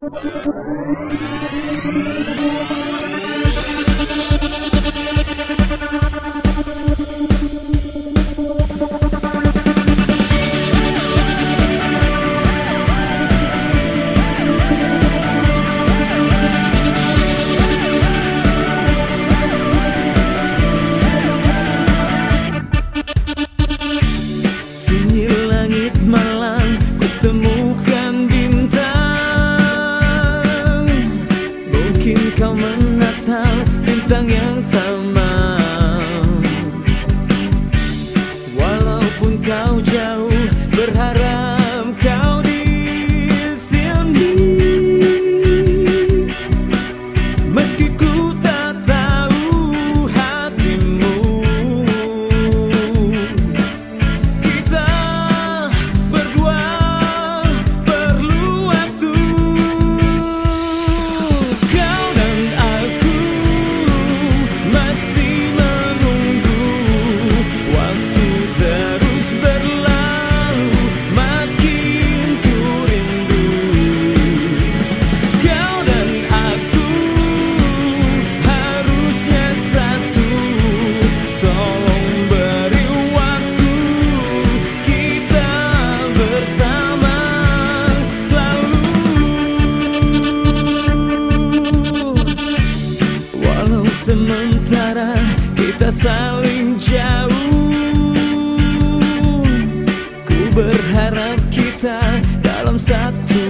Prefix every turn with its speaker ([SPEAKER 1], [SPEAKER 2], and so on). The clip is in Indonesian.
[SPEAKER 1] Thank you. 当颜色 sementara kita saling jauh. Ku berharap kita dalam satu